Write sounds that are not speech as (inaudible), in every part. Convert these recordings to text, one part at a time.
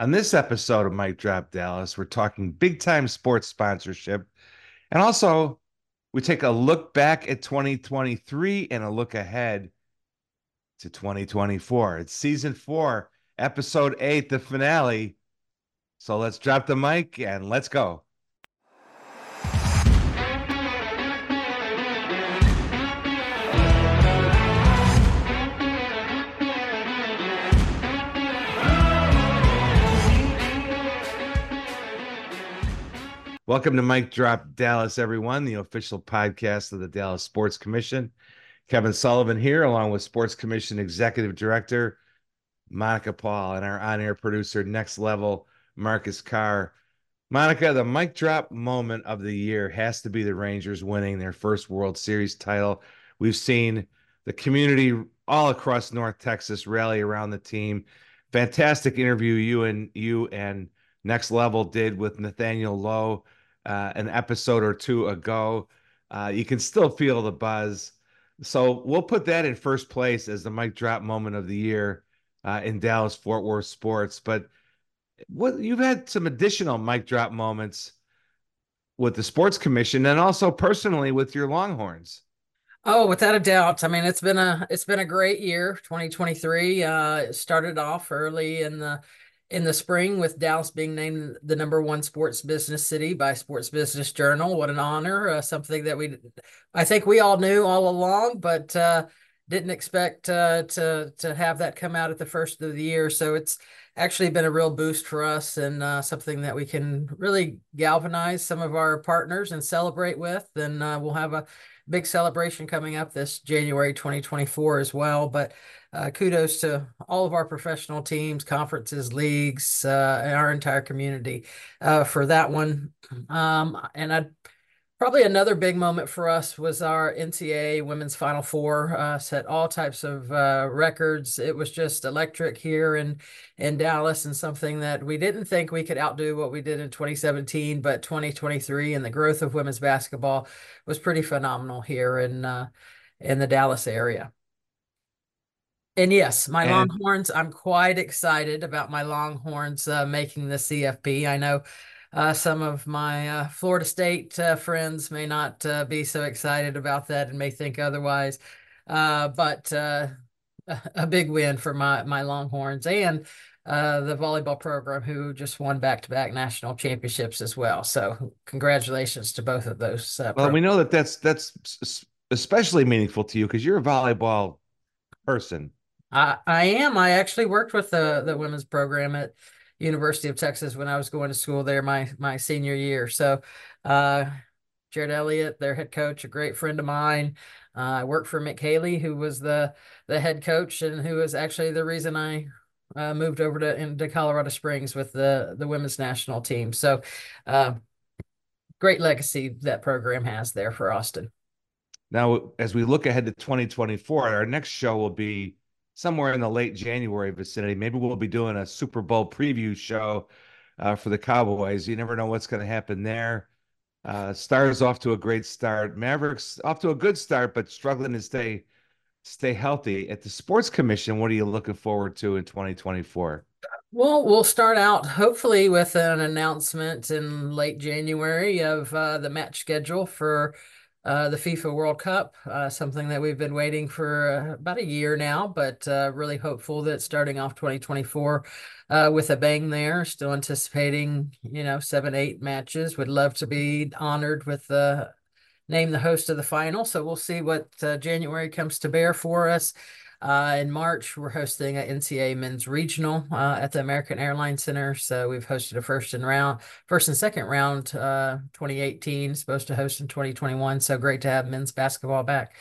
On this episode of Mic Drop Dallas, we're talking big time sports sponsorship. And also, we take a look back at 2023 and a look ahead to 2024. It's season four, episode eight, the finale. So let's drop the mic and let's go. Welcome to Mic Drop Dallas, everyone, the official podcast of the Dallas Sports Commission. Kevin Sullivan here, along with Sports Commission Executive Director Monica Paul and our on air producer, Next Level, Marcus Carr. Monica, the mic drop moment of the year has to be the Rangers winning their first World Series title. We've seen the community all across North Texas rally around the team. Fantastic interview you and you and Next Level did with Nathaniel Lowe uh, an episode or two ago. Uh, you can still feel the buzz. So we'll put that in first place as the mic drop moment of the year uh, in Dallas Fort Worth sports. But what you've had some additional mic drop moments with the sports commission and also personally with your Longhorns. Oh, without a doubt. I mean, it's been a it's been a great year. 2023 uh started off early in the in the spring with Dallas being named the number one sports business city by Sports Business Journal. What an honor! Uh, something that we, I think we all knew all along, but uh, didn't expect uh, to to have that come out at the first of the year. So it's actually been a real boost for us and uh, something that we can really galvanize some of our partners and celebrate with. And uh, we'll have a big celebration coming up this January 2024 as well. But uh, kudos to all of our professional teams, conferences, leagues, uh, and our entire community uh, for that one. Um, and I probably another big moment for us was our NCAA Women's Final Four. Uh, set all types of uh, records. It was just electric here in in Dallas, and something that we didn't think we could outdo what we did in 2017, but 2023 and the growth of women's basketball was pretty phenomenal here in uh, in the Dallas area. And yes, my and, Longhorns, I'm quite excited about my Longhorns uh, making the CFP. I know uh, some of my uh, Florida State uh, friends may not uh, be so excited about that and may think otherwise. Uh, but (laughs) a big win for my, my Longhorns and the volleyball program, who just won back to back national championships as well. So, congratulations to both of those. well, programs. we know that that's that's especially meaningful to you because you're a volleyball person. I, I am. I actually worked with the the women's program at University of Texas when I was going to school there my my senior year. So, uh, Jerritt Elliott, their head coach, a great friend of mine. Uh, I worked for Mick Haley, who was the the head coach and who was actually the reason I uh, moved over to into Colorado Springs with the the women's national team. So, uh, great legacy that program has there for Austin. Now, as we look ahead to 2024, our next show will be somewhere in the late January vicinity. Maybe we'll be doing a Super Bowl preview show uh, for the Cowboys. You never know what's going to happen there. Uh, Stars off to a great start. Mavericks off to a good start, but struggling to stay stay healthy. At the Sports Commission, what are you looking forward to in 2024? Well, we'll start out hopefully with an announcement in late January of uh, the match schedule for uh, the FIFA World Cup, uh, something that we've been waiting for uh, about a year now, but uh, really hopeful that starting off 2024 uh, with a bang there. Still anticipating, you know, seven, eight matches. Would love to be honored with the name the host of the final. So we'll see what uh, January comes to bear for us. Uh, in March, we're hosting a NCAA men's regional uh, at the American Airlines Center. So we've hosted a first and round, first and second round, uh, 2018. Supposed to host in 2021. So great to have men's basketball back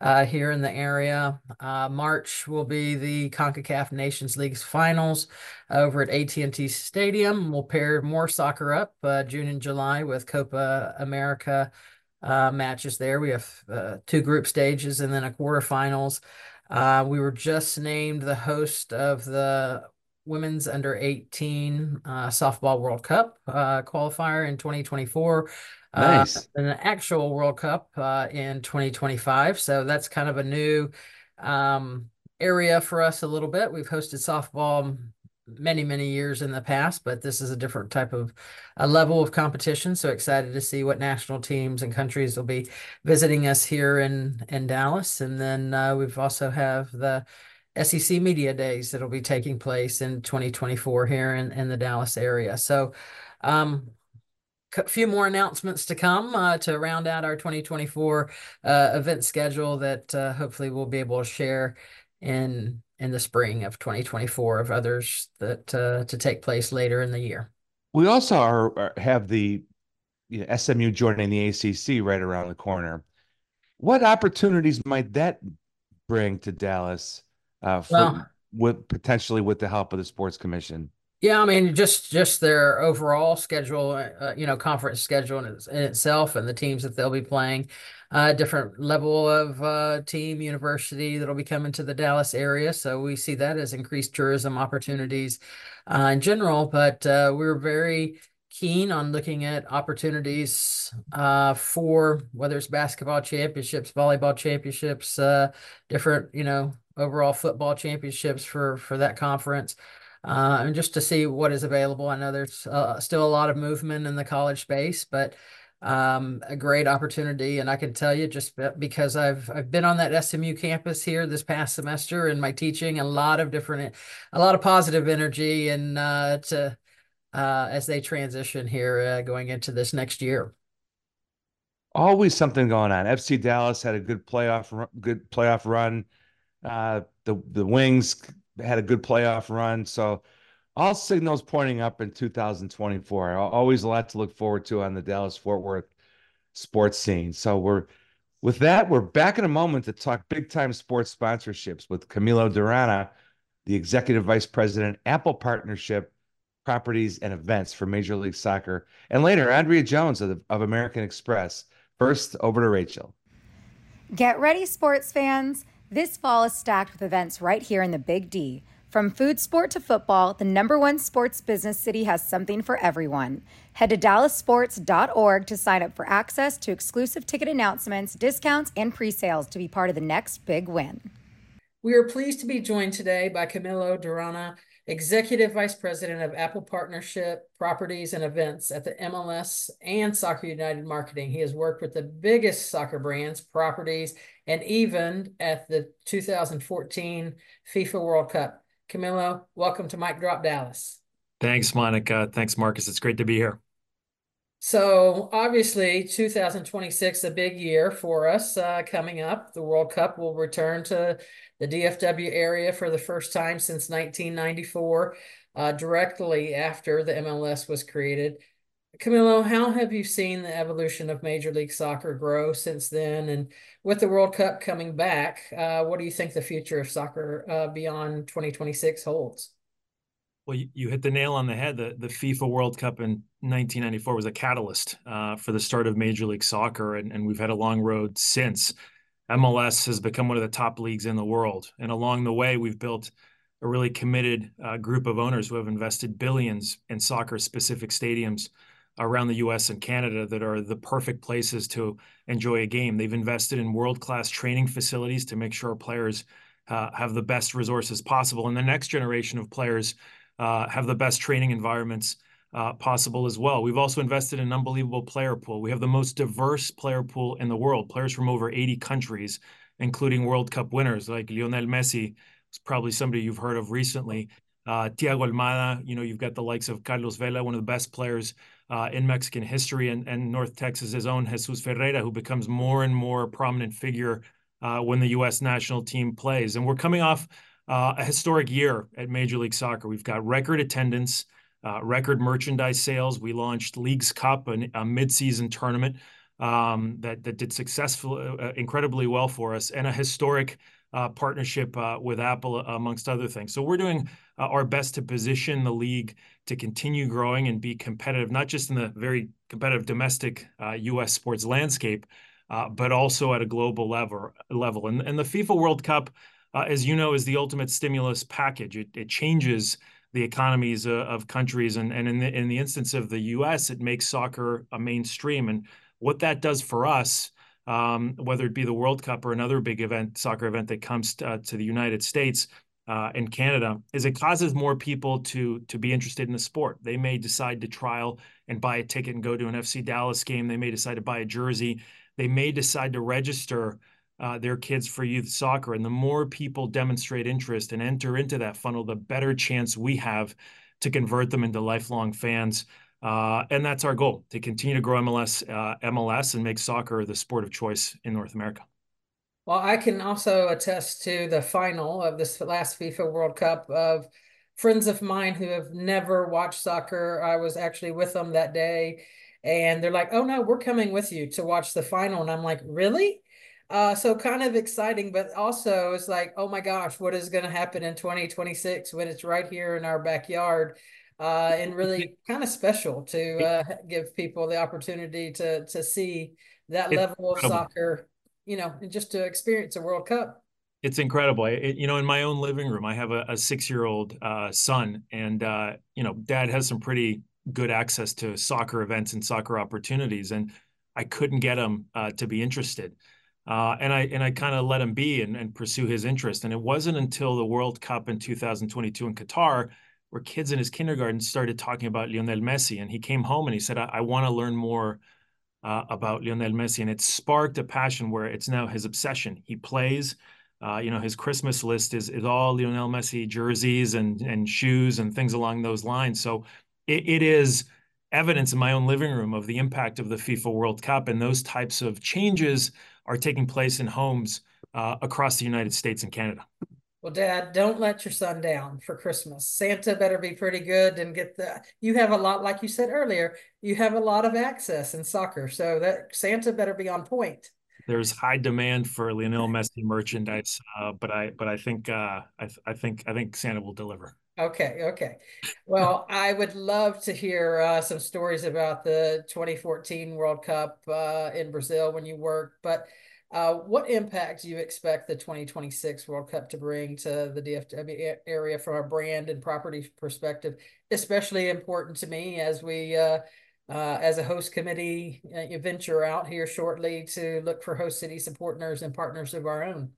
uh, here in the area. Uh, March will be the Concacaf Nations League's finals over at AT&T Stadium. We'll pair more soccer up uh, June and July with Copa America matches there. We have two group stages and then a quarterfinals. Uh, we were just named the host of the Women's Under 18 uh, Softball World Cup uh, qualifier in 2024. Uh, nice. an actual World Cup uh, in 2025. So that's kind of a new um, area for us a little bit. We've hosted softball many many years in the past, but this is a different type of a level of competition. So excited to see what national teams and countries will be visiting us here in in Dallas, and then uh, we've also have the SEC Media Days that'll be taking place in 2024 here in, in the Dallas area. So, um, a few more announcements to come uh, to round out our 2024 uh, event schedule that uh, hopefully we'll be able to share in in the spring of 2024 of others that uh, to take place later in the year. We also are, are have the you know, SMU joining the ACC right around the corner. What opportunities might that bring to Dallas uh, for, well, with potentially with the help of the sports commission? Yeah, I mean, just just their overall schedule, uh, you know, conference schedule in, in, itself, and the teams that they'll be playing, uh, different level of uh, team, university that'll be coming to the Dallas area. So we see that as increased tourism opportunities uh, in general. But uh, we're very keen on looking at opportunities uh, for whether it's basketball championships, volleyball championships, different, you know, overall football championships for for that conference uh, and just to see what is available. I know there's uh, still a lot of movement in the college space, but um, a great opportunity. And I can tell you just because I've I've been on that SMU campus here this past semester and my teaching, a lot of different, a lot of positive energy, and uh, to uh, as they transition here uh, going into this next year. Always something going on. FC Dallas had a good playoff, good playoff run. Uh, the the Wings had a good playoff run. So all signals pointing up in 2024. Always a lot to look forward to on the Dallas Fort Worth sports scene. So we're with that, we're back in a moment to talk big time sports sponsorships with Camilo Durana, the executive vice president, Apple Partnership, Properties and Events for Major League Soccer, and later Andrea Jones of, of American Express. First, over to Rachel. Get ready, sports fans. This fall is stacked with events right here in the Big D. From food sport to football, the number one sports business city has something for everyone. Head to dallasports.org to sign up for access to exclusive ticket announcements, discounts, and pre sales to be part of the next big win. We are pleased to be joined today by Camilo Durana, Executive Vice President of Apple Partnership, Properties, and Events at the MLS and Soccer United Marketing. He has worked with the biggest soccer brands, properties, and even at the 2014 FIFA World Cup. Camilo, welcome to Mic Drop Dallas. Thanks, Monica. Thanks, Marcus. It's great to be here. So obviously, 2026 a big year for us uh, coming up. The World Cup will return to the DFW area for the first time since 1994, uh, directly after the MLS was created. Camilo, how have you seen the evolution of Major League Soccer grow since then? And with the World Cup coming back, uh, what do you think the future of soccer uh, beyond 2026 holds? Well, you, hit the nail on the head. The, the FIFA World Cup in 1994 was a catalyst uh, for the start of Major League Soccer, and, and we've had a long road since. MLS has become one of the top leagues in the world. And along the way, we've built a really committed uh, group of owners who have invested billions in soccer specific stadiums around the US and Canada that are the perfect places to enjoy a game. They've invested in world class training facilities to make sure players uh, have the best resources possible. And the next generation of players uh, have the best training environments uh, possible as well. We've also invested in an unbelievable player pool. We have the most diverse player pool in the world, players from over 80 countries, including World Cup winners like Lionel Messi, who's probably somebody you've heard of recently. Uh, Thiago Almada, you know, you've got the likes of Carlos Vela, one of the best players uh, in Mexican history, and, and North Texas's own Jesus Ferreira, who becomes more and more prominent figure uh, when the U.S. national team plays. And we're coming off uh, a historic year at Major League Soccer. We've got record attendance, uh, record merchandise sales. We launched Leagues Cup, an, a midseason tournament um, that that did successfully, uh, incredibly well for us, and a historic uh, partnership uh, with Apple, amongst other things. So we're doing uh, our best to position the league to continue growing and be competitive, not just in the very competitive domestic U.S. Uh, sports landscape, uh, but also at a global level. Level and, and the FIFA World Cup, uh, as you know, is the ultimate stimulus package. It, it changes the economies of countries, and, and in the in the instance of the U.S., it makes soccer a mainstream. And what that does for us um, whether it be the World Cup or another big event, soccer event that comes to, uh, to the United States, uh, in Canada is it causes more people to to be interested in the sport. They may decide to trial and buy a ticket and go to an FC Dallas game. They may decide to buy a jersey. They may decide to register uh, their kids for youth soccer. And the more people demonstrate interest and enter into that funnel, the better chance we have to convert them into lifelong fans. Uh, and that's our goal to continue to grow MLS, uh, MLS, and make soccer the sport of choice in North America. Well, I can also attest to the final of this last FIFA World Cup of friends of mine who have never watched soccer. I was actually with them that day, and they're like, "Oh no, we're coming with you to watch the final," and I'm like, "Really?" Uh, so kind of exciting, but also it's like, oh my gosh, what is going to happen in 2026 when it's right here in our backyard? Uh, and really (laughs) kind of special to uh, give people the opportunity to to see that level of soccer you know, and just to experience a World Cup. It's incredible. It, you know, in my own living room, I have a, a six-year-old uh, son, and uh, you know, Dad has some pretty good access to soccer events and soccer opportunities, and I couldn't get him uh, to be interested. Uh, and I and I kind of let him be and, and pursue his interest. And it wasn't until the World Cup in 2022 in Qatar where kids in his kindergarten started talking about Lionel Messi, and he came home and he said, "I, I want to learn more uh, about Lionel Messi, and it sparked a passion where it's now his obsession. He plays. Uh, you know, his Christmas list is is all Lionel Messi jerseys and and shoes and things along those lines. So it, it is evidence in my own living room of the impact of the FIFA World Cup, and those types of changes are taking place in homes uh, across the United States and Canada. Well, Dad, don't let your son down for Christmas. Santa better be pretty good and get the. You have a lot, like you said earlier, you have a lot of access in soccer, so that Santa better be on point. There's high demand for Lionel Messi merchandise, uh, but I, but I think, uh, I, I think, I think Santa will deliver. Okay, okay. Well, I would love to hear uh, some stories about the 2014 World Cup uh, in Brazil when you worked, but uh, what impact do you expect the 2026 World Cup to bring to the DFW area from a brand and property perspective? Especially important to me as we, uh, uh, as a host committee, uh, venture out here shortly to look for host city partners and partners of our own.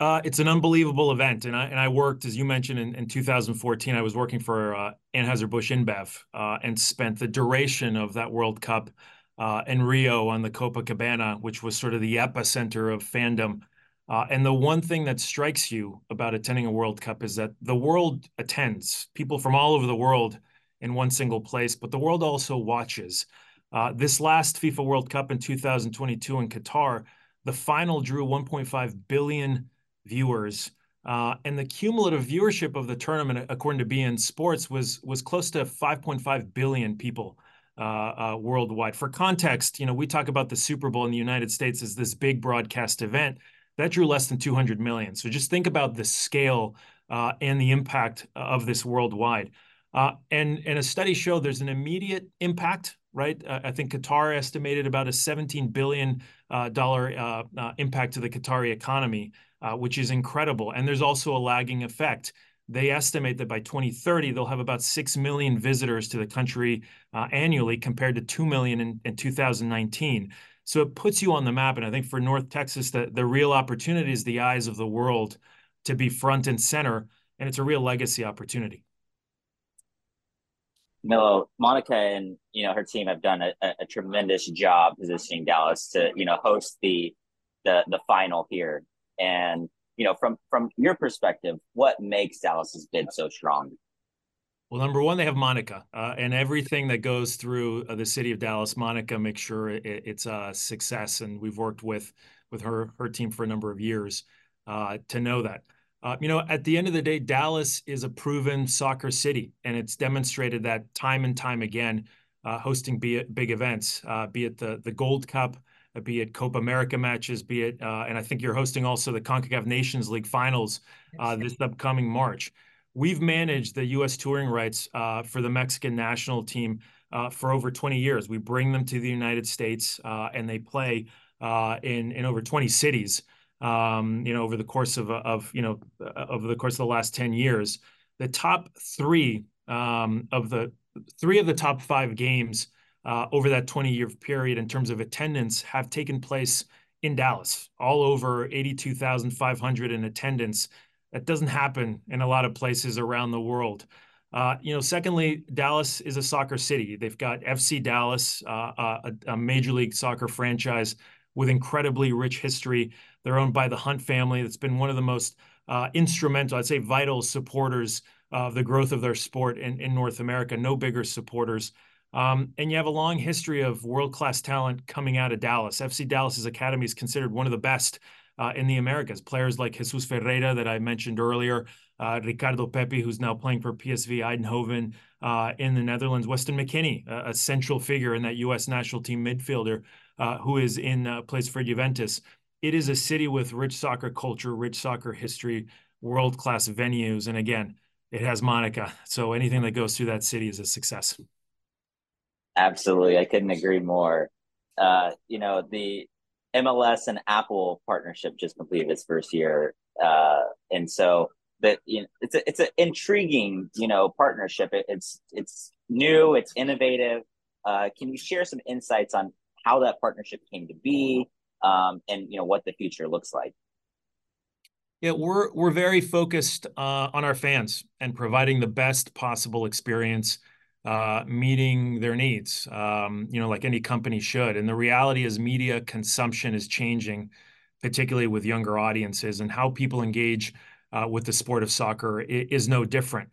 Uh, it's an unbelievable event, and I and I worked, as you mentioned, in, in 2014. I was working for uh, Anheuser Busch InBev, uh, and spent the duration of that World Cup uh, and Rio on the Copacabana, which was sort of the epicenter of fandom. Uh, and the one thing that strikes you about attending a World Cup is that the world attends, people from all over the world in one single place, but the world also watches. Uh, this last FIFA World Cup in 2022 in Qatar, the final drew 1.5 billion viewers. Uh, and the cumulative viewership of the tournament, according to beIN Sports, was was close to 5.5 billion people uh, uh, worldwide. For context, you know, we talk about the Super Bowl in the United States as this big broadcast event that drew less than 200 million. So just think about the scale uh, and the impact of this worldwide. Uh, and and a study showed there's an immediate impact, right? Uh, I think Qatar estimated about a 17 billion uh, dollar impact to the Qatari economy, which is incredible. And there's also a lagging effect. They estimate that by 2030 they'll have about 6 million visitors to the country uh, annually compared to 2 million in, in 2019 so it puts you on the map and i think for north texas the, the real opportunity is the eyes of the world to be front and center and it's a real legacy opportunity. Milo, Monica and you know her team have done a, a, tremendous job positioning Dallas to you know host the the the final here, and you know, from from your perspective, what makes Dallas's bid so strong? Well, number one, they have Monica, uh, and everything that goes through uh, the city of Dallas, Monica makes sure it, it's a success. And we've worked with with her her team for a number of years uh, to know that. Uh, you know, at the end of the day, Dallas is a proven soccer city, and it's demonstrated that time and time again, uh, hosting big, big events, uh, be it the the Gold Cup, be it Copa America matches, be it, uh, and I think you're hosting also the CONCACAF Nations League finals uh, this upcoming March. We've managed the U.S. touring rights uh, for the Mexican national team uh, for over 20 years. We bring them to the United States uh, and they play in, in over 20 cities, um, you know, over the course of, of, you know, over the course of the last 10 years. The top three um, of the three of the top five games uh, over that 20 year period in terms of attendance have taken place in Dallas, all over 82,500 in attendance. That doesn't happen in a lot of places around the world. Uh, you know, secondly, Dallas is a soccer city. They've got FC Dallas, uh, uh, a, a, Major League Soccer franchise with incredibly rich history. They're owned by the Hunt family. That's been one of the most uh, instrumental, I'd say, vital supporters of the growth of their sport in, in North America. No bigger supporters. Um, and you have a long history of world class talent coming out of Dallas. FC Dallas's academy is considered one of the best uh, in the Americas. Players like Jesus Ferreira, that I mentioned earlier, uh, Ricardo Pepi, who's now playing for PSV Eindhoven uh, in the Netherlands, Weston McKennie, a, a, central figure in that U.S. national team midfielder uh, who is in uh, plays for Juventus. It is a city with rich soccer culture, rich soccer history, world class venues, and again, it has Monica. So anything that goes through that city is a success. Absolutely, I couldn't agree more. Uh, you know the MLS and Apple partnership just completed its first year, uh, and so that you know it's a, it's an intriguing you know partnership. It, it's it's new, it's innovative. Uh, can you share some insights on how that partnership came to be, um, and you know what the future looks like? Yeah, we're we're very focused uh, on our fans and providing the best possible experience uh, meeting their needs, um, you know, like any company should. And the reality is, media consumption is changing, particularly with younger audiences, and how people engage uh, with the sport of soccer is, no different.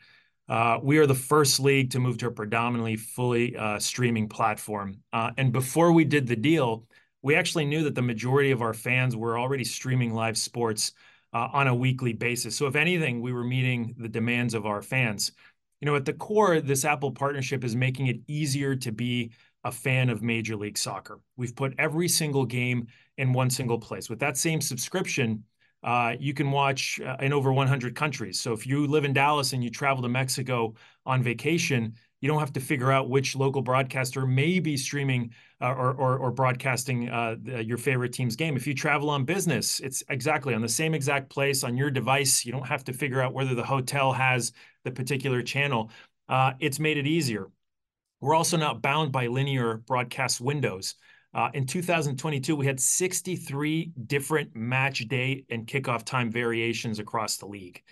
Uh, we are the first league to move to a predominantly fully uh, streaming platform. Uh, and before we did the deal, we actually knew that the majority of our fans were already streaming live sports on a weekly basis. So, if anything, we were meeting the demands of our fans you know, at the core, this Apple partnership is making it easier to be a fan of Major League Soccer. We've put every single game in one single place. With that same subscription, uh, you can watch uh, in over 100 countries. So if you live in Dallas and you travel to Mexico on vacation, you don't have to figure out which local broadcaster may be streaming uh, or, or, or, broadcasting uh, the, your favorite team's game. If you travel on business, it's exactly on the same exact place on your device. You don't have to figure out whether the hotel has the particular channel. Uh, it's made it easier. We're also not bound by linear broadcast windows. Uh, in 2022, we had 63 different match day and kickoff time variations across the league.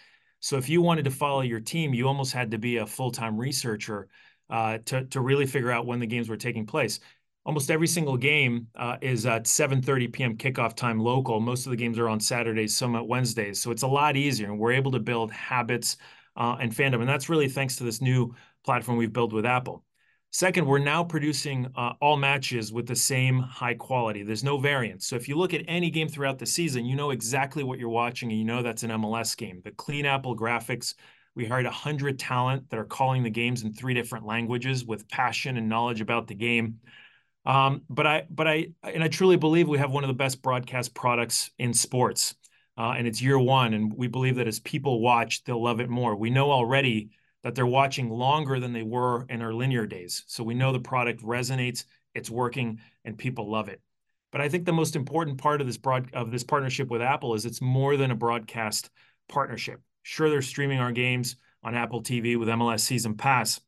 So if you wanted to follow your team, you almost had to be a full-time researcher uh, to to really figure out when the games were taking place. Almost every single game uh, is at 7:30 p.m. kickoff time local. Most of the games are on Saturdays, some at Wednesdays. So it's a lot easier, and we're able to build habits uh, and fandom, and that's really thanks to this new platform we've built with Apple. Second, we're now producing uh, all matches with the same high quality. There's no variance. So if you look at any game throughout the season, you know exactly what you're watching and you know that's an MLS game. The clean Apple graphics, we hired 100 talent that are calling the games in three different languages with passion and knowledge about the game. Um, but I, but I, and I truly believe we have one of the best broadcast products in sports, uh, and it's year one. And we believe that as people watch, they'll love it more. We know already that they're watching longer than they were in our linear days. So we know the product resonates, it's working, and people love it. But I think the most important part of this broad of this partnership with Apple is it's more than a broadcast partnership. Sure, they're streaming our games on Apple TV with MLS Season Pass,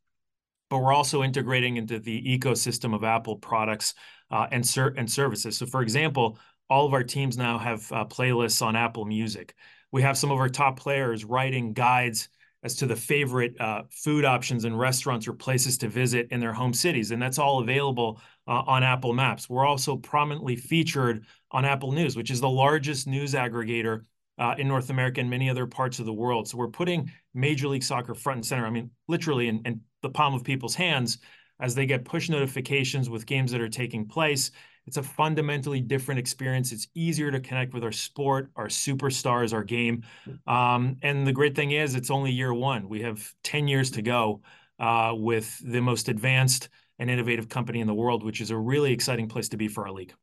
but we're also integrating into the ecosystem of Apple products uh, and ser- and services. So, for example, all of our teams now have uh, playlists on Apple Music. We have some of our top players writing guides as to the favorite uh, food options and restaurants or places to visit in their home cities. And that's all available uh, on Apple Maps. We're also prominently featured on Apple News, which is the largest news aggregator uh, in North America and many other parts of the world. So we're putting Major League Soccer front and center. I mean, literally in, in the palm of people's hands as they get push notifications with games that are taking place it's a fundamentally different experience. It's easier to connect with our sport, our superstars, our game. Um, and the great thing is, it's only year one. We have 10 years to go uh, with the most advanced and innovative company in the world, which is a really exciting place to be for our league.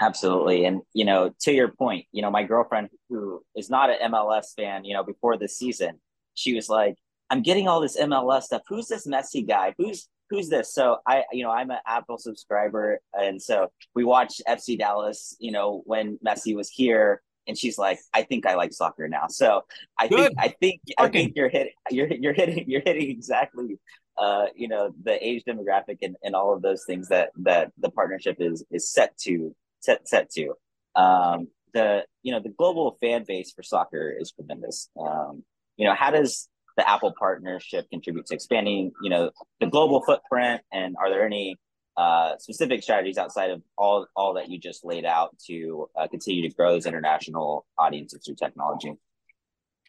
Absolutely. And, you know, to your point, you know, my girlfriend who is not an MLS fan, you know, before the season, she was like, I'm getting all this MLS stuff. Who's this Messi guy? Who's who's this? So I, you know, I'm an Apple subscriber, and so we watched FC Dallas, you know, when Messi was here, and she's like, I think I like soccer now. So I Good. think, I think, I think you're hitting, you're you're hitting, you're hitting exactly, uh, you know, the age demographic and, and all of those things that that the partnership is is set to set set to. Um, the you know the global fan base for soccer is tremendous. Um, you know, how does the Apple partnership contribute to expanding you know the global footprint? And are there any uh, specific strategies outside of all all that you just laid out to uh, continue to grow those international audiences through technology?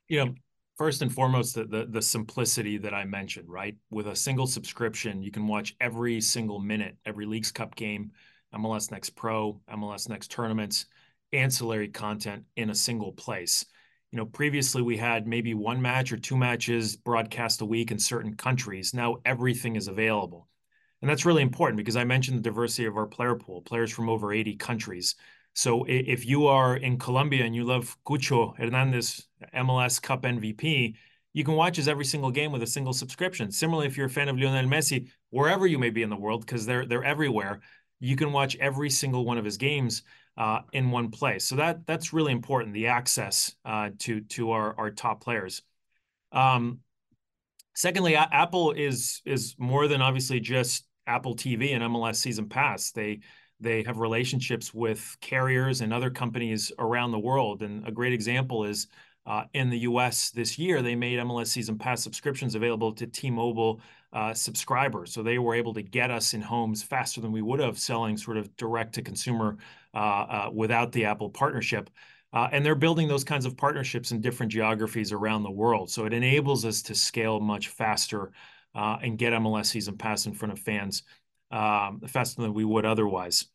You know, first and foremost, the, the, the simplicity that I mentioned, right? With a single subscription, you can watch every single minute, every Leagues Cup game, MLS Next Pro, MLS Next tournaments, ancillary content in a single place. You know, previously we had maybe one match or two matches broadcast a week in certain countries. Now everything is available. And that's really important because I mentioned the diversity of our player pool, players from over 80 countries. So if you are in Colombia and you love Cucho Hernandez, MLS Cup MVP, you can watch his every single game with a single subscription. Similarly, if you're a fan of Lionel Messi, wherever you may be in the world, because they're they're everywhere, you can watch every single one of his games uh, in one place. So that that's really important. The access uh, to to our our top players. Um, secondly, Apple is is more than obviously just Apple TV and MLS Season Pass. They they have relationships with carriers and other companies around the world. And a great example is uh, in the US this year, they made MLS Season Pass subscriptions available to T Mobile uh, subscribers. So they were able to get us in homes faster than we would have selling sort of direct to consumer without the Apple partnership. Uh, and they're building those kinds of partnerships in different geographies around the world. So it enables us to scale much faster uh, and get MLS Season Pass in front of fans um, faster than we would otherwise.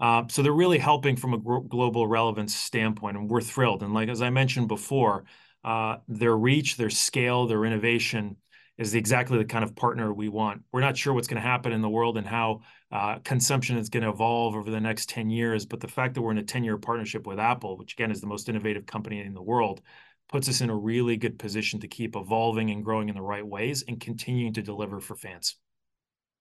Uh, so they're really helping from a global relevance standpoint, and we're thrilled. And like as I mentioned before, uh, their reach, their scale, their innovation is exactly the kind of partner we want. We're not sure what's going to happen in the world and how uh, consumption is going to evolve over the next 10 years, but the fact that we're in a 10-year partnership with Apple, which again is the most innovative company in the world, puts us in a really good position to keep evolving and growing in the right ways and continuing to deliver for fans.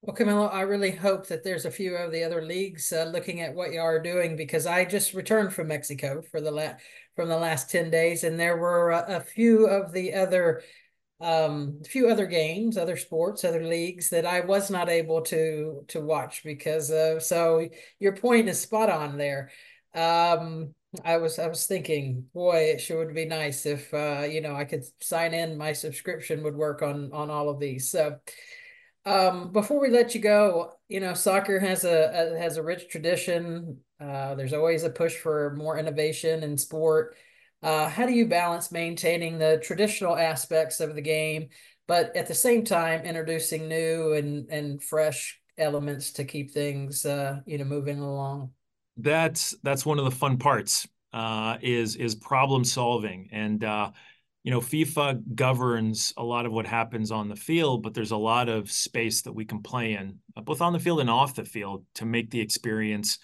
Well, Camilo, I really hope that there's a few of the other leagues uh, looking at what you are doing because I just returned from Mexico for the la- from the last 10 days and there were a, a few of the other um a few other games other sports other leagues that i was not able to to watch because of so your point is spot on there um i was i was thinking boy it sure would be nice if uh you know i could sign in my subscription would work on on all of these so um, before we let you go, you know, soccer has a, a has a rich tradition. Uh, there's always a push for more innovation in sport. Uh, how do you balance maintaining the traditional aspects of the game, but at the same time introducing new and and fresh elements to keep things, uh, you know, moving along? That's that's one of the fun parts. Uh, is is problem solving and uh, you know, FIFA governs a lot of what happens on the field, but there's a lot of space that we can play in, uh, both on the field and off the field, to make the experience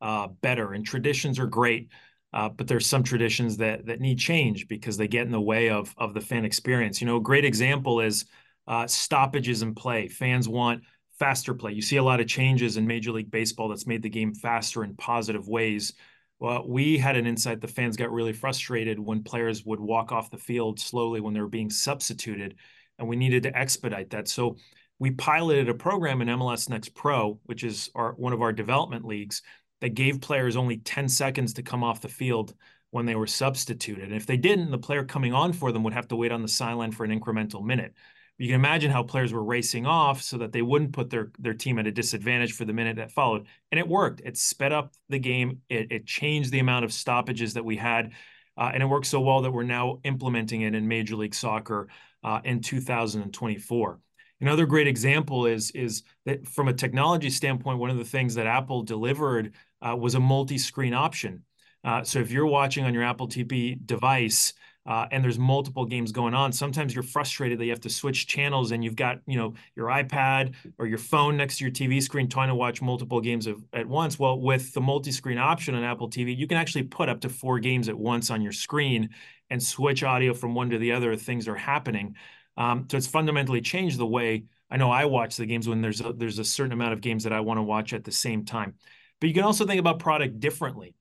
uh, better. And traditions are great, uh, but there's some traditions that that need change because they get in the way of of the fan experience. You know, a great example is uh, stoppages in play. Fans want faster play. You see a lot of changes in Major League Baseball that's made the game faster in positive ways. Well, we had an insight the fans got really frustrated when players would walk off the field slowly when they were being substituted, and we needed to expedite that. So we piloted a program in MLS Next Pro, which is our one of our development leagues, that gave players only 10 seconds to come off the field when they were substituted. And if they didn't, the player coming on for them would have to wait on the sideline for an incremental minute. You can imagine how players were racing off so that they wouldn't put their their team at a disadvantage for the minute that followed. And it worked. It sped up the game. It, it changed the amount of stoppages that we had uh, and it worked so well that we're now implementing it in major league soccer uh, in 2024 another great example is is that from a technology standpoint one of the things that apple delivered uh, was a multi-screen option. Uh, so if you're watching on your apple tv device uh, and there's multiple games going on sometimes you're frustrated that you have to switch channels and you've got you know your ipad or your phone next to your tv screen trying to watch multiple games of, at once. Well with the multi-screen option on apple tv you can actually put up to four games at once on your screen and switch audio from one to the other if things are happening. Um, so it's fundamentally changed the way i know i watch the games when there's a, there's a certain amount of games that i want to watch at the same time but you can also think about product differently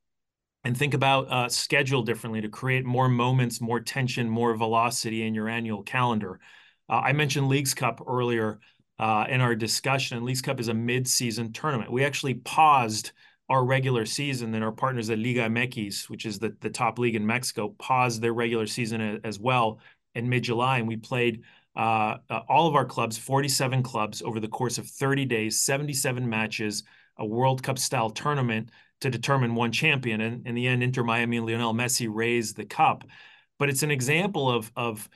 and think about uh, schedule differently to create more moments, more tension, more velocity in your annual calendar. Uh, I mentioned Leagues Cup earlier uh, in our discussion. Leagues Cup is a mid-season tournament. We actually paused our regular season, then our partners at Liga MX, which is the, the top league in Mexico, paused their regular season as well in mid July. And we played uh, uh, all of our clubs, 47 clubs, over the course of 30 days, 77 matches, a World Cup style tournament to determine one champion. And in the end, Inter Miami and Lionel Messi raised the cup. But it's an example of, of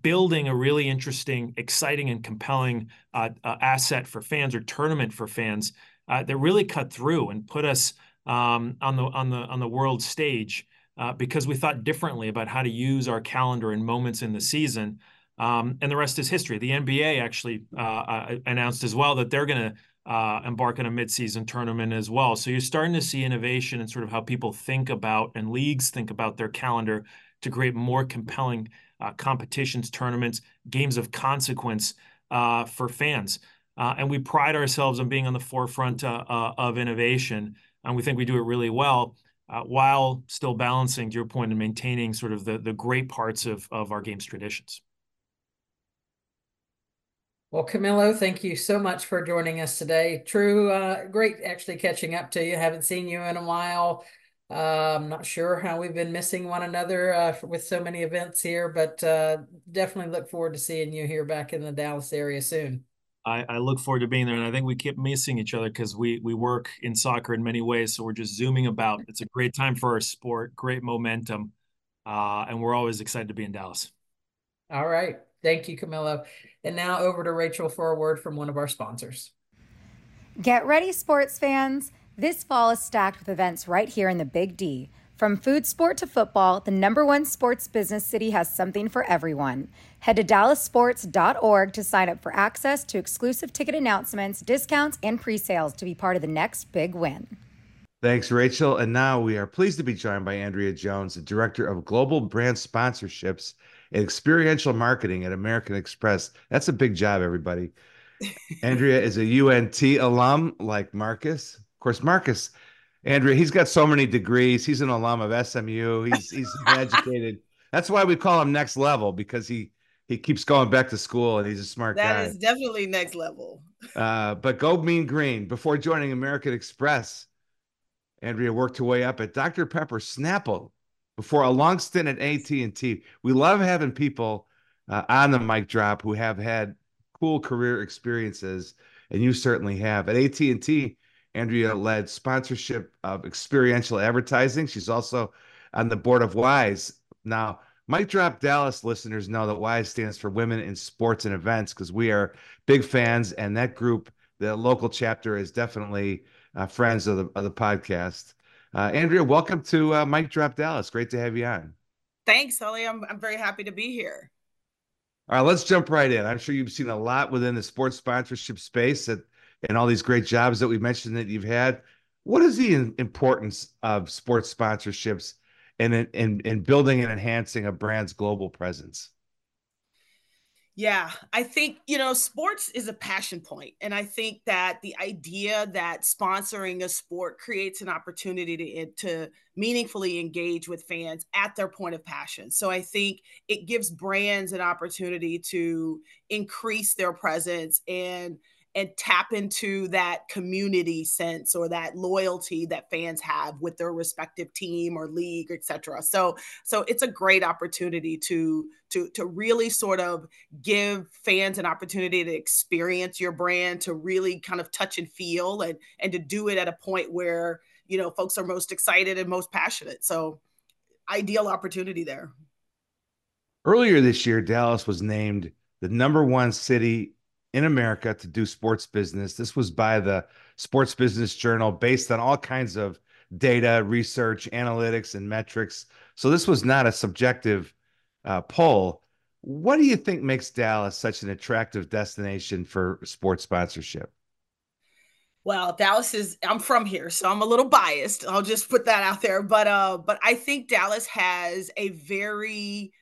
building a really interesting, exciting, and compelling uh, uh, asset for fans or tournament for fans uh, that really cut through and put us um, on the on the on the world stage uh, because we thought differently about how to use our calendar and moments in the season. Um, and the rest is history. The NBA actually uh, uh, announced as well that they're going to embark on a midseason tournament as well. So you're starting to see innovation and in sort of how people think about and leagues think about their calendar to create more compelling uh, competitions, tournaments, games of consequence uh, for fans. Uh, and we pride ourselves on being on the forefront uh, uh, of innovation. And we think we do it really well uh, while still balancing, to your point, and maintaining sort of the, the great parts of, of our game's traditions. Well, Camilo, thank you so much for joining us today. True, uh, great actually catching up to you. Haven't seen you in a while. Uh, I'm not sure how we've been missing one another uh, with so many events here, but uh, definitely look forward to seeing you here back in the Dallas area soon. I, I look forward to being there, and I think we keep missing each other because we we work in soccer in many ways. So we're just zooming about. It's a great time for our sport, great momentum, uh, and we're always excited to be in Dallas. All right, thank you, Camilo. And now over to Rachel for a word from one of our sponsors. Get ready, sports fans. This fall is stacked with events right here in the Big D. From food sport to football, the number one sports business city has something for everyone. Head to dallasports.org to sign up for access to exclusive ticket announcements, discounts, and pre sales to be part of the next big win. Thanks, Rachel. And now we are pleased to be joined by Andrea Jones, the Director of Global Brand Sponsorships and Experiential Marketing at American Express. That's a big job, everybody. Andrea is a UNT alum like Marcus Of course, Marcus, Andrea, he's got so many degrees. He's an alum of SMU. He's he's (laughs) educated. That's why we call him next level because he he keeps going back to school and he's a smart that guy. That is definitely next level. uh, but go mean green. Before joining American Express, Andrea worked her way up at Dr. Pepper Snapple before a long stint at AT&T. We love having people uh, on the mic drop who have had cool career experiences, and you certainly have. At AT&T, Andrea led sponsorship of experiential advertising. She's also on the board of WISE. Now, Mic Drop Dallas listeners know that WISE stands for Women in Sports and Events because we are big fans, and that group, the local chapter, is definitely uh, friends of the of the podcast. Uh, Andrea, welcome to uh, Mic Drop Dallas. Great to have you on. Thanks, Holly. I'm I'm very happy to be here. All right, let's jump right in. I'm sure you've seen a lot within the sports sponsorship space that and all these great jobs that we mentioned that you've had. What is the importance of sports sponsorships and in, in, in building and enhancing a brand's global presence? Yeah, I think, you know, sports is a passion point. And I think that the idea that sponsoring a sport creates an opportunity to, to meaningfully engage with fans at their point of passion. So I think it gives brands an opportunity to increase their presence and and tap into that community sense or that loyalty that fans have with their respective team or league etc so so it's a great opportunity to to to really sort of give fans an opportunity to experience your brand to really kind of touch and feel and and to do it at a point where you know folks are most excited and most passionate. So ideal opportunity there. Earlier this year dallas was named the number one city in America to do sports business. This was by the Sports Business Journal based on all kinds of data, research, analytics, and metrics. So this was not a subjective uh, poll. What do you think makes Dallas such an attractive destination for sports sponsorship? Well, Dallas is I'm from here, so I'm a little biased. I'll just put that out there. But uh but I think Dallas has a very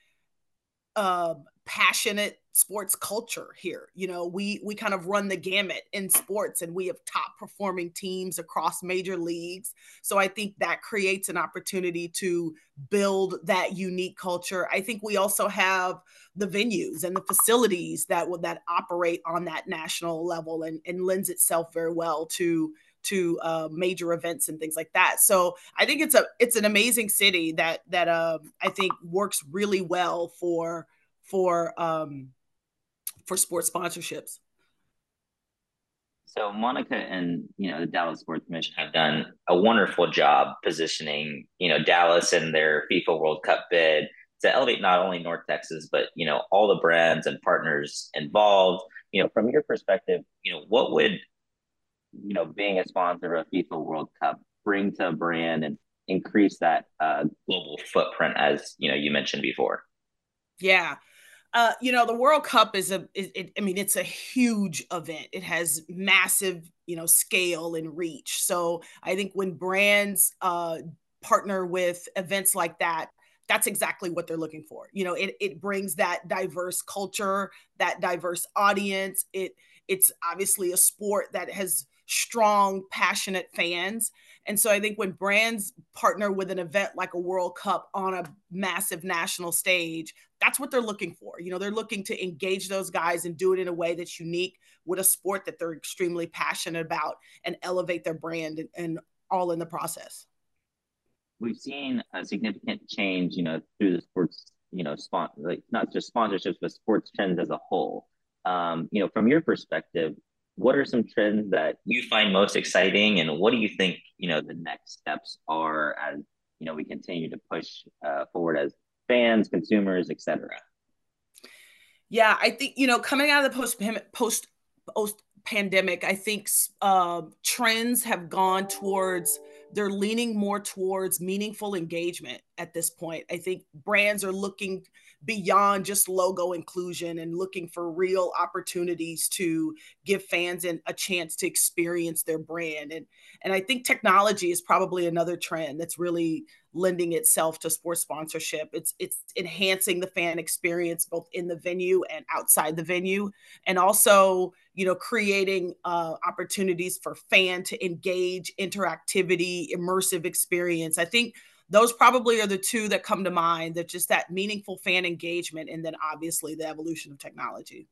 uh, passionate sports culture here. You know, we we kind of run the gamut in sports and we have top performing teams across major leagues. So I think that creates an opportunity to build that unique culture. I think we also have the venues and the facilities that will that operate on that national level and, and lends itself very well to to uh, major events and things like that. So I think it's a it's an amazing city that that uh, I think works really well for for um, for sports sponsorships. So Monica and you know the Dallas Sports Commission have done a wonderful job positioning you know Dallas and their FIFA World Cup bid to elevate not only North Texas but you know all the brands and partners involved. You know, from your perspective, you know what would you know being a sponsor of a FIFA World Cup bring to a brand and increase that uh, global footprint as you know you mentioned before. Yeah, uh, you know, the World Cup is a, it, I mean, it's a huge event. It has massive, you know, scale and reach. So I think when brands uh, partner with events like that, that's exactly what they're looking for. You know, it, it brings that diverse culture, that diverse audience. It it's obviously a sport that has strong, passionate fans. And so I think when brands partner with an event like a World Cup on a massive national stage, that's what they're looking for. You know, they're looking to engage those guys and do it in a way that's unique with a sport that they're extremely passionate about and elevate their brand and, and all in the process. We've seen a significant change, you know, through the sports, you know, spon- like not just sponsorships, but sports trends as a whole. Um, you know, from your perspective, what are some trends that you find most exciting and what do you think you know the next steps are as you know we continue to push uh, forward as fans consumers etc yeah i think you know coming out of the post post post pandemic i think uh, trends have gone towards they're leaning more towards meaningful engagement at this point. I think brands are looking beyond just logo inclusion and looking for real opportunities to give fans an, a chance to experience their brand. And and I think technology is probably another trend that's really lending itself to sports sponsorship. It's it's enhancing the fan experience both in the venue and outside the venue and also you know creating uh, opportunities for fan to engage interactivity immersive experience. I think those probably are the two that come to mind that just that meaningful fan engagement and then obviously the evolution of technology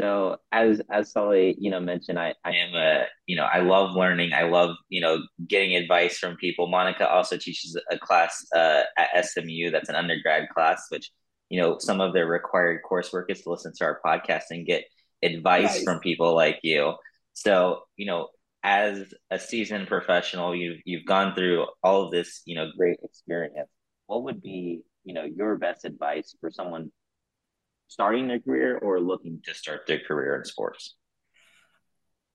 so as as Sully, you know, mentioned, I, I am a, you know, I love learning. I love, you know, getting advice from people. Monica also teaches a class uh, at SMU that's an undergrad class, which, you know, some of their required coursework is to listen to our podcast and get advice nice. from people like you. So, you know, as a seasoned professional, you've you've gone through all of this, you know, great experience. What would be, you know, your best advice for someone starting their career or looking to start their career in sports?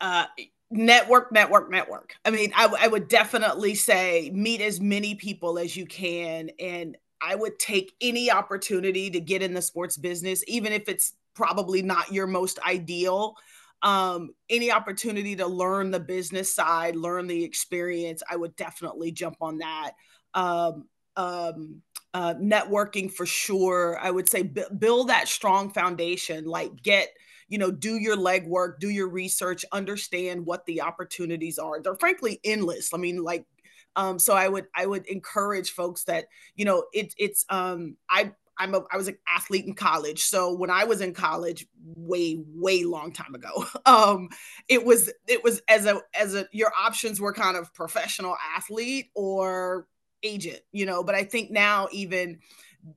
Uh, network, network, network. I mean, I, I would definitely say meet as many people as you can. And I would take any opportunity to get in the sports business, even if it's probably not your most ideal um, any opportunity to learn the business side, learn the experience, I would definitely jump on that. Um, um, uh, networking for sure. I would say b- build that strong foundation, like get, you know, do your legwork, do your research, understand what the opportunities are. They're frankly endless. I mean, like, um, so I would I would encourage folks that you know it, it's um I I'm a I was an athlete in college. So when I was in college, way way long time ago, (laughs) um, it was it was as a as a your options were kind of professional athlete or agent, you know. But I think now even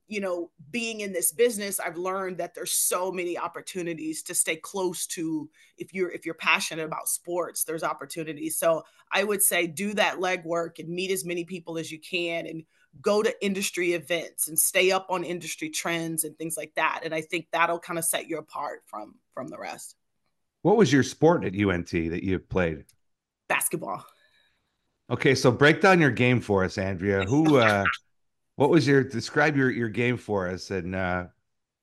you know being in this business i've learned that there's so many opportunities to stay close to if you're if you're passionate about sports there's opportunities so i would say do that legwork and meet as many people as you can and go to industry events and stay up on industry trends and things like that and i think that'll kind of set you apart from from the rest. What was your sport at unt that you played? Basketball. Okay so break down your game for us andrea. Who (laughs) uh what was your describe your your game for us and uh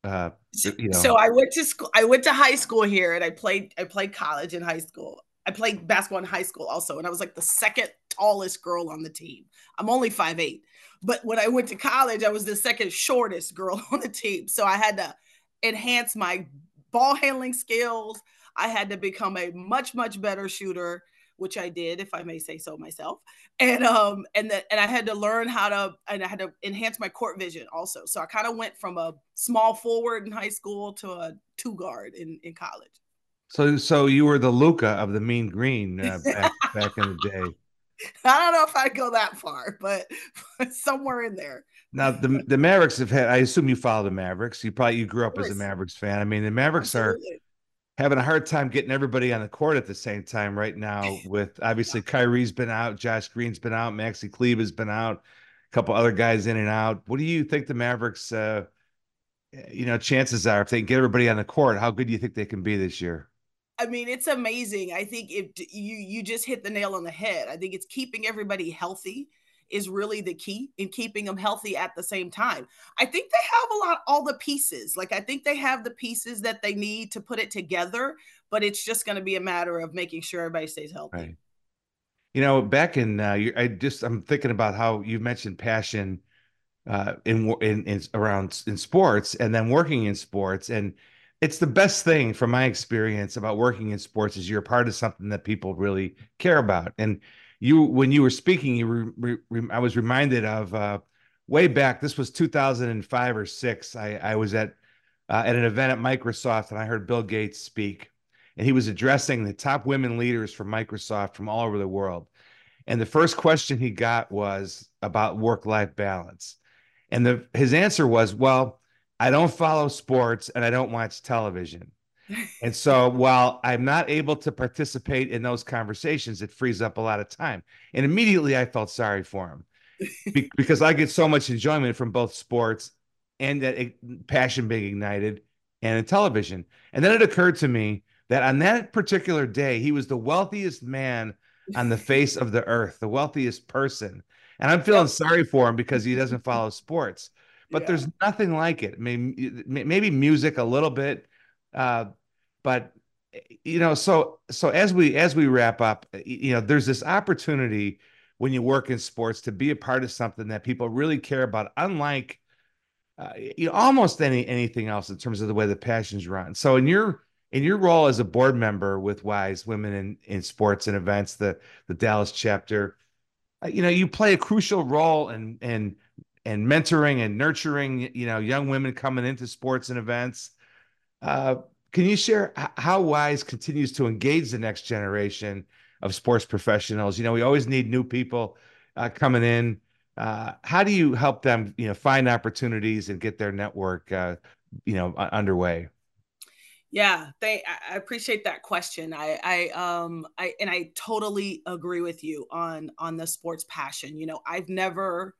uh you know. so i went to school i went to high school here and i played i played college in high school. I played basketball in high school also and i was like the second tallest girl on the team. I'm only five eight but when I went to college, I was the second shortest girl (laughs) on the team. So I had to enhance my ball handling skills. I had to become a much, much better shooter, which I did, if I may say so myself. And um and that and I had to learn how to and I had to enhance my court vision also. So I kind of went from a small forward in high school to a two guard in, in college. So, so you were the Luka of the Mean Green uh, back, back in the day. (laughs) (laughs) I don't know if I'd go that far, but, (laughs) somewhere in there. Now the the Mavericks have had. I assume you follow the Mavericks. You probably you grew up as a Mavericks fan. I mean, the Mavericks Absolutely. are having a hard time getting everybody on the court at the same time right now. (laughs) With obviously Kyrie's been out, Josh Green's been out, Maxi Kleber has been out, a couple other guys in and out. What do you think the Mavericks? Uh, you know, chances are if they can get everybody on the court, how good do you think they can be this year? I mean, it's amazing. I think if you you just hit the nail on the head. I think it's keeping everybody healthy is really the key in keeping them healthy at the same time. I think they have a lot all the pieces. Like I think they have the pieces that they need to put it together, but it's just going to be a matter of making sure everybody stays healthy. Right. You know, back in uh, I just I'm thinking about how you mentioned passion uh, in, in in around in sports and then working in sports and it's the best thing from my experience about working in sports is you're part of something that people really care about and you when you were speaking, you were, re, I was reminded of uh, way back. This was 2005 or six. I, I was at uh, at an event at Microsoft, and I heard Bill Gates speak, and he was addressing the top women leaders from Microsoft from all over the world. And the first question he got was about work life balance, and the his answer was, "Well, I don't follow sports and I don't watch television." (laughs) and so while I'm not able to participate in those conversations, it frees up a lot of time. And immediately I felt sorry for him Be- (laughs) because I get so much enjoyment from both sports and that passion being ignited and in television. And then it occurred to me that on that particular day, he was the wealthiest man on the (laughs) face of the earth, the wealthiest person. And I'm feeling sorry for him because he doesn't follow sports. But yeah. there's nothing like it. I mean, maybe music a little bit, uh, but you know, so so as we as we wrap up, you know, there's this opportunity when you work in sports to be a part of something that people really care about, unlike uh, you know almost any anything else in terms of the way the passions run. So in your in your role as a board member with Wise Women in, in Sports and Events, the the Dallas chapter, uh, you know, you play a crucial role in in and mentoring and nurturing, you know, young women coming into sports and events. Uh, can you share how Wise continues to engage the next generation of sports professionals? You know, we always need new people uh, coming in. Uh, how do you help them, you know, find opportunities and get their network, uh, you know, underway? Yeah, they. I appreciate that question. I, I, um, I, and I totally agree with you on on the sports passion. You know, I've never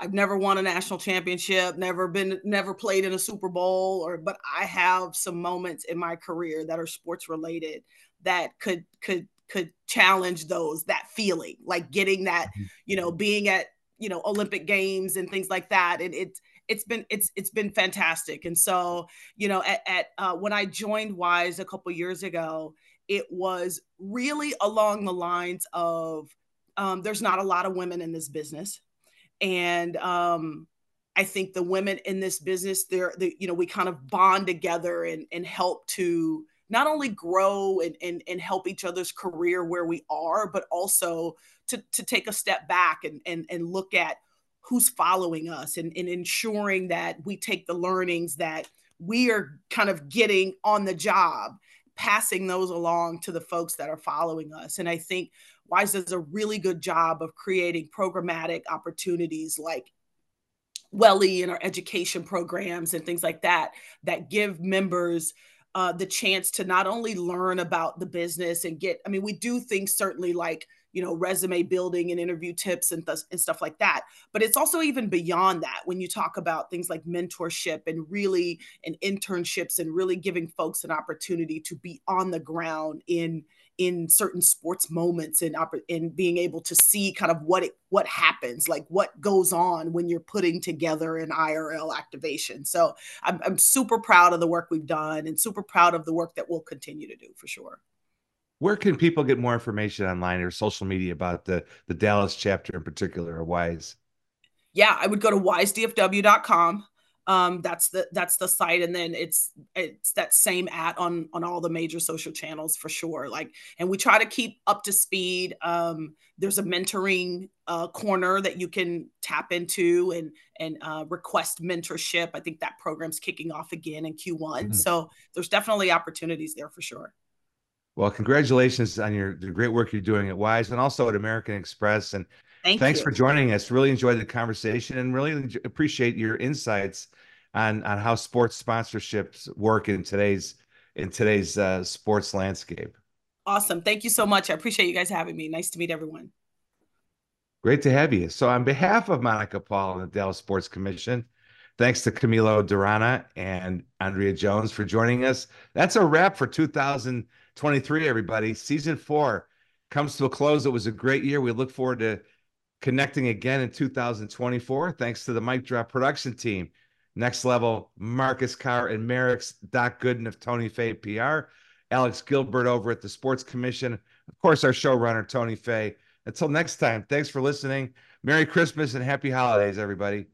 I've never won a national championship, never been never played in a Super Bowl or but I have some moments in my career that are sports related that could could could challenge those that feeling like getting that mm-hmm. you know being at you know Olympic games and things like that. And it's it's been it's it's been fantastic. And so you know at, at uh, when I joined Wise a couple years ago it was really along the lines of um, there's not a lot of women in this business and um, I think the women in this business, they're, they, you know, we kind of bond together and, and help to not only grow and, and, and help each other's career where we are, but also to, to take a step back and, and, and look at who's following us and, and ensuring that we take the learnings that we are kind of getting on the job, passing those along to the folks that are following us. And I think Wise does a really good job of creating programmatic opportunities like Welly and our education programs and things like that that give members uh, the chance to not only learn about the business and get, I mean, we do things certainly like, you know, resume building and interview tips and, th- and stuff like that. But it's also even beyond that when you talk about things like mentorship and really and internships and really giving folks an opportunity to be on the ground in in certain sports moments and in being able to see kind of what it what happens like what goes on when you're putting together an IRL activation. So I'm, I'm super proud of the work we've done and super proud of the work that we'll continue to do for sure. Where can people get more information online or social media about the the Dallas chapter in particular or Wise? Yeah I would go to wisedfw.com um, that's the that's the site and then it's it's that same at on on all the major social channels for sure like and we try to keep up to speed um, there's a mentoring uh, corner that you can tap into and and uh, request mentorship i think that program's kicking off again in q1 mm-hmm. so there's definitely opportunities there for sure Well, congratulations on your the great work you're doing at Wise and also at American Express. And Thank thanks you. for joining us. Really enjoyed the conversation and really appreciate your insights on on how sports sponsorships work in today's in today's uh, sports landscape. Awesome. Thank you so much. I appreciate you guys having me. Nice to meet everyone. Great to have you. So, on behalf of Monica Paul and the Dallas Sports Commission, thanks to Camilo Durana and Andrea Jones for joining us. That's a wrap for 2023, everybody. Season four comes to a close. It was a great year. We look forward to connecting again in 2024. Thanks to the Mic Drop production team. Next level, Marcus Carr and Merrick's Doc Gooden of Tony Fay PR, Alex Gilbert over at the Sports Commission, of course, our showrunner, Tony Fay. Until next time, thanks for listening. Merry Christmas and happy holidays, everybody.